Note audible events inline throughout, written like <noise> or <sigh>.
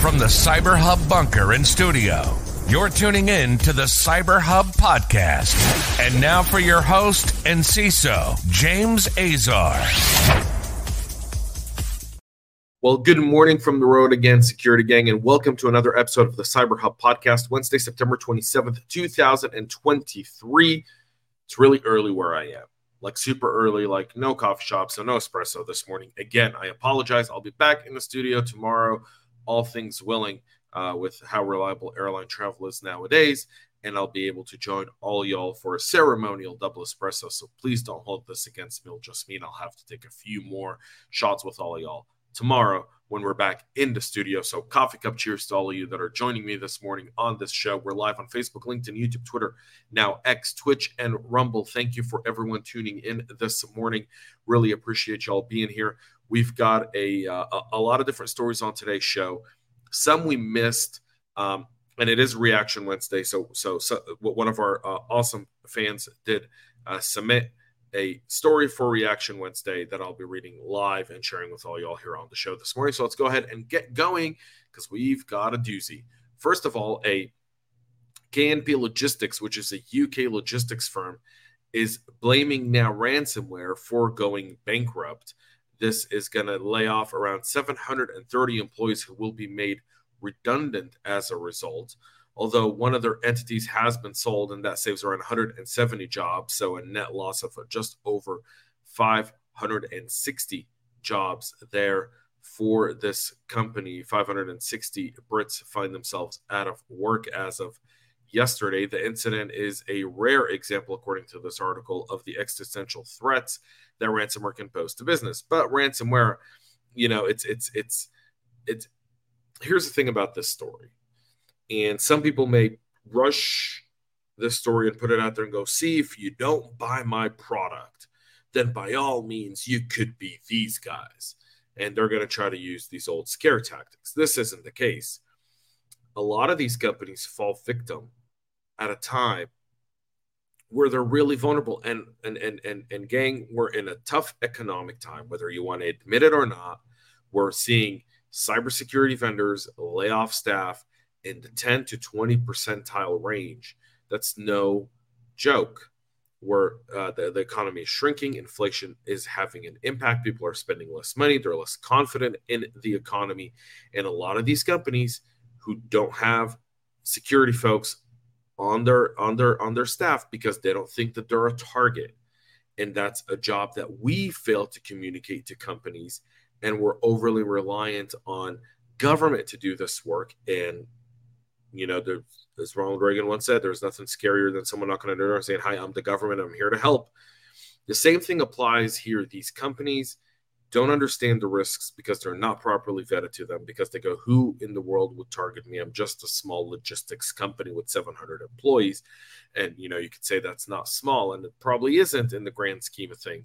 From the Cyber Hub bunker and studio, you're tuning in to the Cyber Hub podcast. And now for your host and CISO, James Azar. Well, good morning from the road again, Security Gang, and welcome to another episode of the Cyber Hub podcast, Wednesday, September 27th, 2023. It's really early where I am like super early, like no coffee shop, so no espresso this morning. Again, I apologize. I'll be back in the studio tomorrow, all things willing, uh, with how reliable airline travel is nowadays. And I'll be able to join all y'all for a ceremonial double espresso. So please don't hold this against me. It'll just mean I'll have to take a few more shots with all y'all tomorrow when we're back in the studio. So, coffee cup cheers to all of you that are joining me this morning on this show. We're live on Facebook, LinkedIn, YouTube, Twitter, now X, Twitch, and Rumble. Thank you for everyone tuning in this morning. Really appreciate y'all being here. We've got a, uh, a lot of different stories on today's show. Some we missed, um, and it is Reaction Wednesday. So, so, so one of our uh, awesome fans did uh, submit a story for Reaction Wednesday that I'll be reading live and sharing with all y'all here on the show this morning. So let's go ahead and get going because we've got a doozy. First of all, a KNP Logistics, which is a UK logistics firm, is blaming now ransomware for going bankrupt. This is going to lay off around 730 employees who will be made redundant as a result. Although one of their entities has been sold and that saves around 170 jobs so a net loss of just over 560 jobs there for this company. 560 brits find themselves out of work as of yesterday the incident is a rare example according to this article of the existential threats that ransomware can pose to business but ransomware you know it's it's it's it's here's the thing about this story and some people may rush this story and put it out there and go, see, if you don't buy my product, then by all means, you could be these guys. And they're going to try to use these old scare tactics. This isn't the case. A lot of these companies fall victim at a time where they're really vulnerable and and and and, and gang we're in a tough economic time whether you want to admit it or not we're seeing cybersecurity vendors lay off staff in the 10 to 20 percentile range. That's no joke. Where uh, the, the economy is shrinking, inflation is having an impact. People are spending less money, they're less confident in the economy. And a lot of these companies who don't have security folks on their on their on their staff because they don't think that they're a target and that's a job that we fail to communicate to companies and we're overly reliant on government to do this work and you know, there, as Ronald Reagan once said, there's nothing scarier than someone knocking on the door saying, Hi, I'm the government. I'm here to help. The same thing applies here. These companies don't understand the risks because they're not properly vetted to them because they go, Who in the world would target me? I'm just a small logistics company with 700 employees. And, you know, you could say that's not small, and it probably isn't in the grand scheme of thing.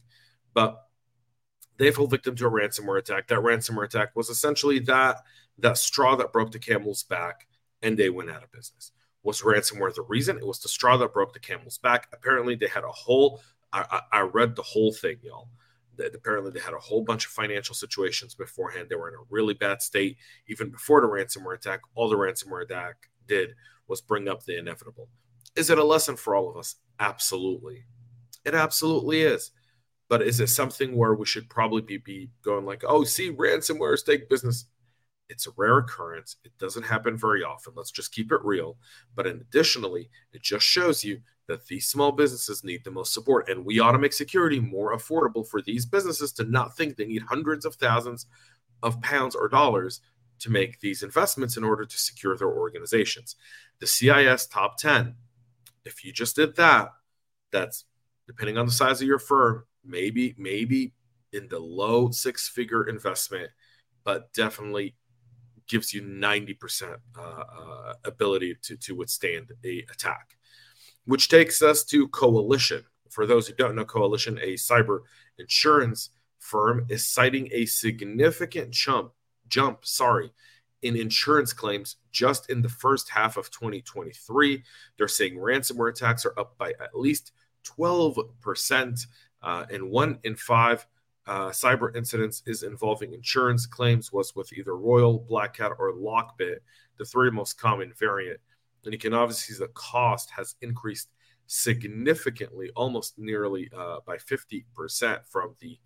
But they fell victim to a ransomware attack. That ransomware attack was essentially that that straw that broke the camel's back and they went out of business. Was ransomware the reason? It was the straw that broke the camel's back. Apparently, they had a whole. I, I, I read the whole thing, y'all. Apparently they had a whole bunch of financial situations beforehand. They were in a really bad state even before the ransomware attack. All the ransomware attack did was bring up the inevitable. Is it a lesson for all of us? Absolutely. It absolutely is. But is it something where we should probably be, be going like, oh, see, ransomware is take business? It's a rare occurrence. It doesn't happen very often. Let's just keep it real. But additionally, it just shows you that these small businesses need the most support. And we ought to make security more affordable for these businesses to not think they need hundreds of thousands of pounds or dollars to make these investments in order to secure their organizations. The CIS top 10, if you just did that, that's depending on the size of your firm, maybe, maybe in the low six figure investment, but definitely gives you 90% uh, uh, ability to, to withstand a attack. Which takes us to Coalition. For those who don't know, Coalition, a cyber insurance firm, is citing a significant jump, jump, sorry, in insurance claims just in the first half of 2023. They're saying ransomware attacks are up by at least 12%, uh, and one in five uh, cyber incidents is involving insurance claims was with either Royal, Black Cat, or Lockbit, the three most common variant. And you can obviously see the cost has increased significantly, almost nearly uh, by 50% from the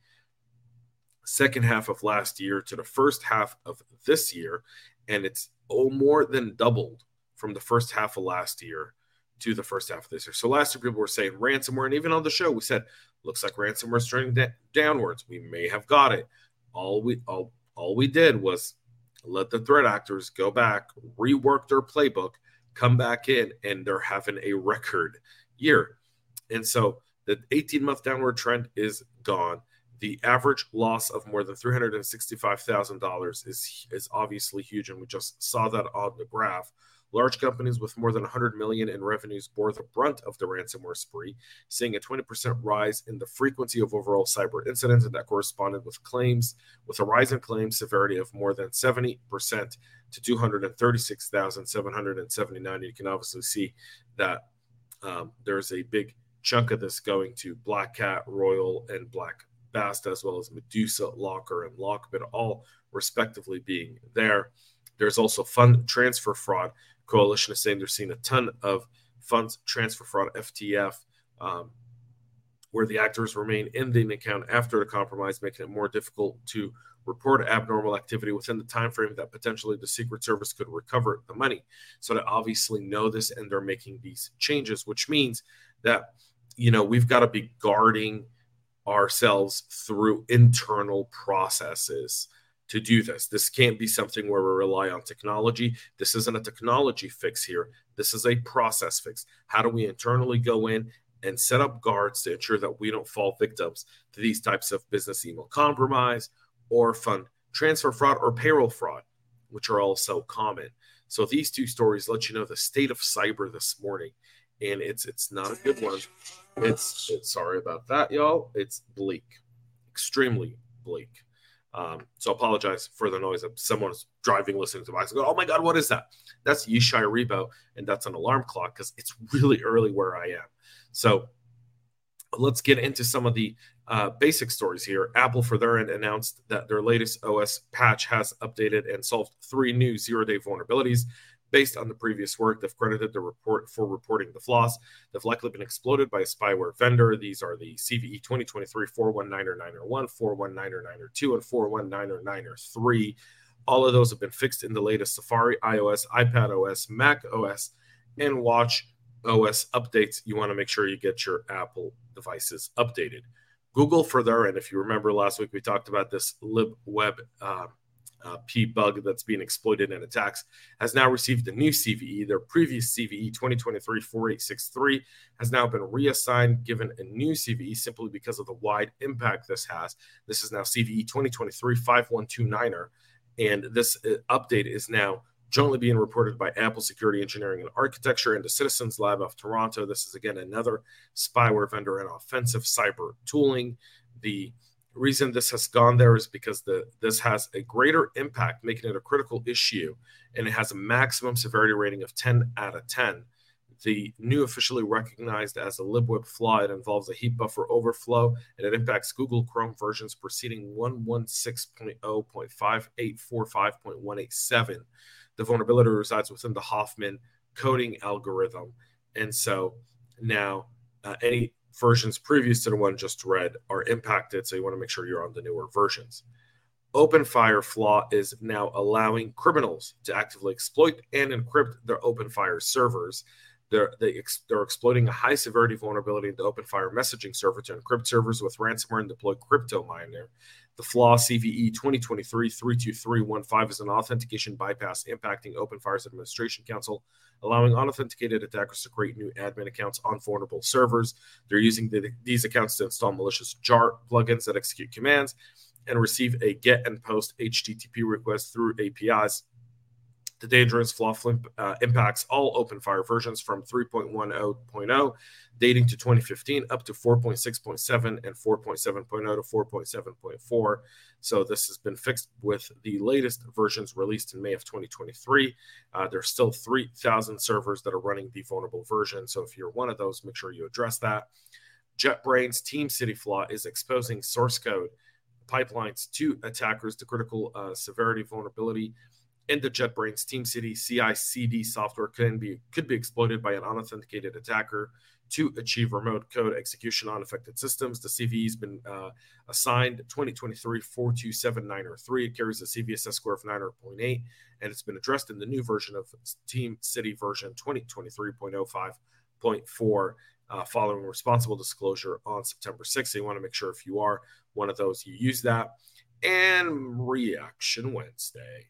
second half of last year to the first half of this year. And it's oh, more than doubled from the first half of last year to the first half of this year. So last year, people were saying ransomware, and even on the show, we said looks like ransomware is trending da- downwards. We may have got it. All we all all we did was let the threat actors go back, rework their playbook, come back in, and they're having a record year. And so the 18 month downward trend is gone. The average loss of more than $365,000 is, is obviously huge. And we just saw that on the graph. Large companies with more than 100 million in revenues bore the brunt of the ransomware spree, seeing a 20% rise in the frequency of overall cyber incidents, and that corresponded with claims with a rise in claims severity of more than 70% to 236,779. You can obviously see that um, there's a big chunk of this going to Black Cat, Royal, and Black Basta, as well as Medusa, Locker, and Lockbit, all respectively being there. There's also fund transfer fraud. Coalition is saying they're seeing a ton of funds transfer fraud, FTF, um, where the actors remain in the account after the compromise, making it more difficult to report abnormal activity within the time frame that potentially the Secret Service could recover the money. So they obviously know this and they're making these changes, which means that you know we've got to be guarding ourselves through internal processes to do this. This can't be something where we rely on technology. This isn't a technology fix here. This is a process fix. How do we internally go in and set up guards to ensure that we don't fall victims to these types of business email compromise or fund transfer fraud or payroll fraud, which are all so common. So these two stories let you know the state of cyber this morning, and it's it's not a good one. It's, it's sorry about that, y'all. It's bleak, extremely bleak. Um, so apologize for the noise. Someone's driving, listening to my. Go, oh my god, what is that? That's Yishai Rebo, and that's an alarm clock because it's really early where I am. So let's get into some of the uh, basic stories here. Apple, for their end, announced that their latest OS patch has updated and solved three new zero-day vulnerabilities based on the previous work. They've credited the report for reporting the flaws. They've likely been exploited by a spyware vendor. These are the CVE 2023 419er 419er 2, and 419er 3. All of those have been fixed in the latest Safari, iOS, iPad OS, Mac OS, and Watch OS updates. You want to make sure you get your Apple devices updated. Google, for their end, if you remember last week, we talked about this libweb uh, uh, P bug that's being exploited in attacks, has now received a new CVE. Their previous CVE 2023 4863 has now been reassigned, given a new CVE simply because of the wide impact this has. This is now CVE 2023 5129er, and this uh, update is now jointly being reported by Apple Security Engineering and Architecture and the Citizens Lab of Toronto. This is again another spyware vendor and offensive cyber tooling. The reason this has gone there is because the this has a greater impact, making it a critical issue, and it has a maximum severity rating of 10 out of 10. The new officially recognized as a libweb flaw, it involves a heap buffer overflow, and it impacts Google Chrome versions preceding 116.0.5845.187. The vulnerability resides within the Huffman coding algorithm, and so now uh, any versions previous to the one just read are impacted. So you want to make sure you're on the newer versions. OpenFire flaw is now allowing criminals to actively exploit and encrypt their OpenFire servers. They're, they are exploiting a high severity vulnerability in the OpenFire messaging server to encrypt servers with ransomware and deploy crypto miner. The flaw CVE 2023 32315 is an authentication bypass impacting OpenFire's administration console, allowing unauthenticated attackers to create new admin accounts on vulnerable servers. They're using the, these accounts to install malicious jar plugins that execute commands and receive a get and post HTTP request through APIs the dangerous flaw flip, uh, impacts all OpenFire versions from 3.10.0 dating to 2015 up to 4.6.7 and 4.7.0 to 4.7.4. So this has been fixed with the latest versions released in May of 2023. Uh, there's still 3,000 servers that are running the vulnerable version. So if you're one of those, make sure you address that. JetBrains TeamCity flaw is exposing source code pipelines to attackers. The critical uh, severity vulnerability in the JetBrains TeamCity CI/CD software can be could be exploited by an unauthenticated attacker to achieve remote code execution on affected systems. The CVE has been uh, assigned 2023 427903. It carries a CVSS score of 900.8, and it's been addressed in the new version of TeamCity version 2023.05.4. Uh, following responsible disclosure on September 6th. So you want to make sure if you are one of those, you use that. And Reaction Wednesday.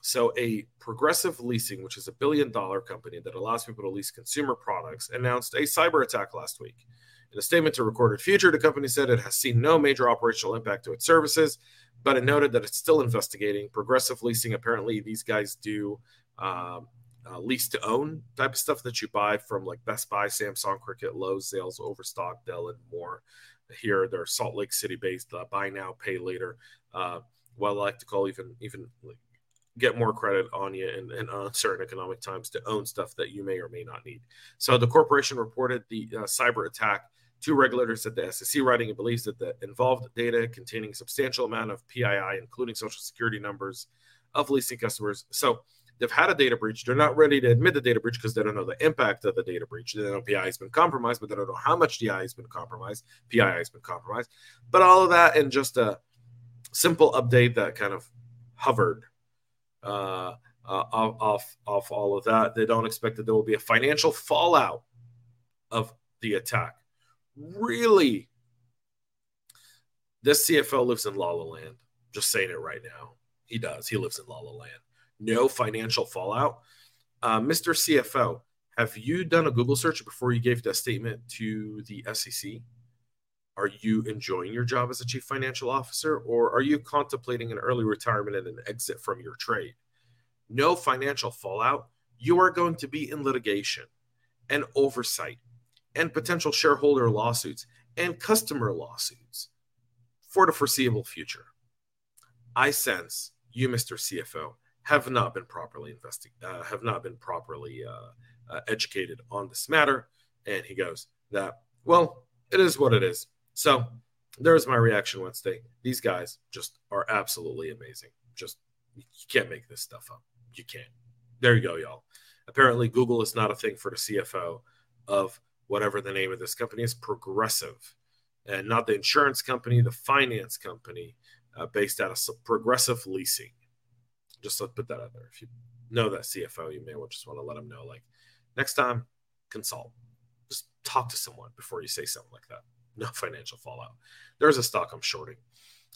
So, a progressive leasing, which is a billion dollar company that allows people to lease consumer products, announced a cyber attack last week. In a statement to Recorded Future, the company said it has seen no major operational impact to its services, but it noted that it's still investigating. Progressive leasing, apparently, these guys do um, uh, lease to own type of stuff that you buy from like Best Buy, Samsung, Cricket, Lowe's, Zales, Overstock, Dell, and more. Here, they're Salt Lake City based, uh, buy now, pay later. Uh, I like to call even even like get more credit on you in, in uncertain economic times to own stuff that you may or may not need. So the corporation reported the uh, cyber attack to regulators at the SEC writing and believes that the involved data containing substantial amount of PII, including social security numbers of leasing customers. So they've had a data breach. They're not ready to admit the data breach because they don't know the impact of the data breach. They know PII has been compromised, but they don't know how much DI has been compromised. PII has been compromised. But all of that and just a simple update that kind of hovered uh, uh, off off all of that. They don't expect that there will be a financial fallout of the attack. Really, this CFO lives in La La Land. Just saying it right now. He does. He lives in La La Land. No financial fallout. Uh, Mr. CFO, have you done a Google search before you gave that statement to the SEC? Are you enjoying your job as a chief financial officer, or are you contemplating an early retirement and an exit from your trade? No financial fallout. You are going to be in litigation and oversight and potential shareholder lawsuits and customer lawsuits for the foreseeable future. I sense you, Mr. CFO, have not been properly uh, have not been properly uh, uh, educated on this matter. And he goes that, well, it is what it is. So there's my reaction Wednesday. These guys just are absolutely amazing. Just you can't make this stuff up. You can't. There you go, y'all. Apparently, Google is not a thing for the CFO of whatever the name of this company is, Progressive, and not the insurance company, the finance company uh, based out of Progressive Leasing. Just to put that out there. If you know that CFO, you may just want to let them know. Like next time, consult. Just talk to someone before you say something like that <laughs> no financial fallout. There's a stock I'm shorting.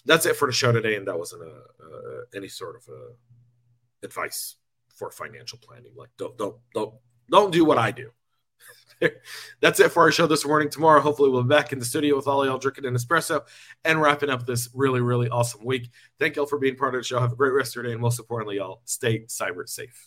That's it for the show today, and that wasn't a, uh, any sort of a advice for financial planning. Like don't don't don't don't do what I do. <laughs> That's it for our show this morning. Tomorrow, hopefully, we'll be back in the studio with all y'all drinking an espresso and wrapping up this really, really awesome week. Thank y'all for being part of the show. Have a great rest of your day, and most importantly, y'all stay cyber safe.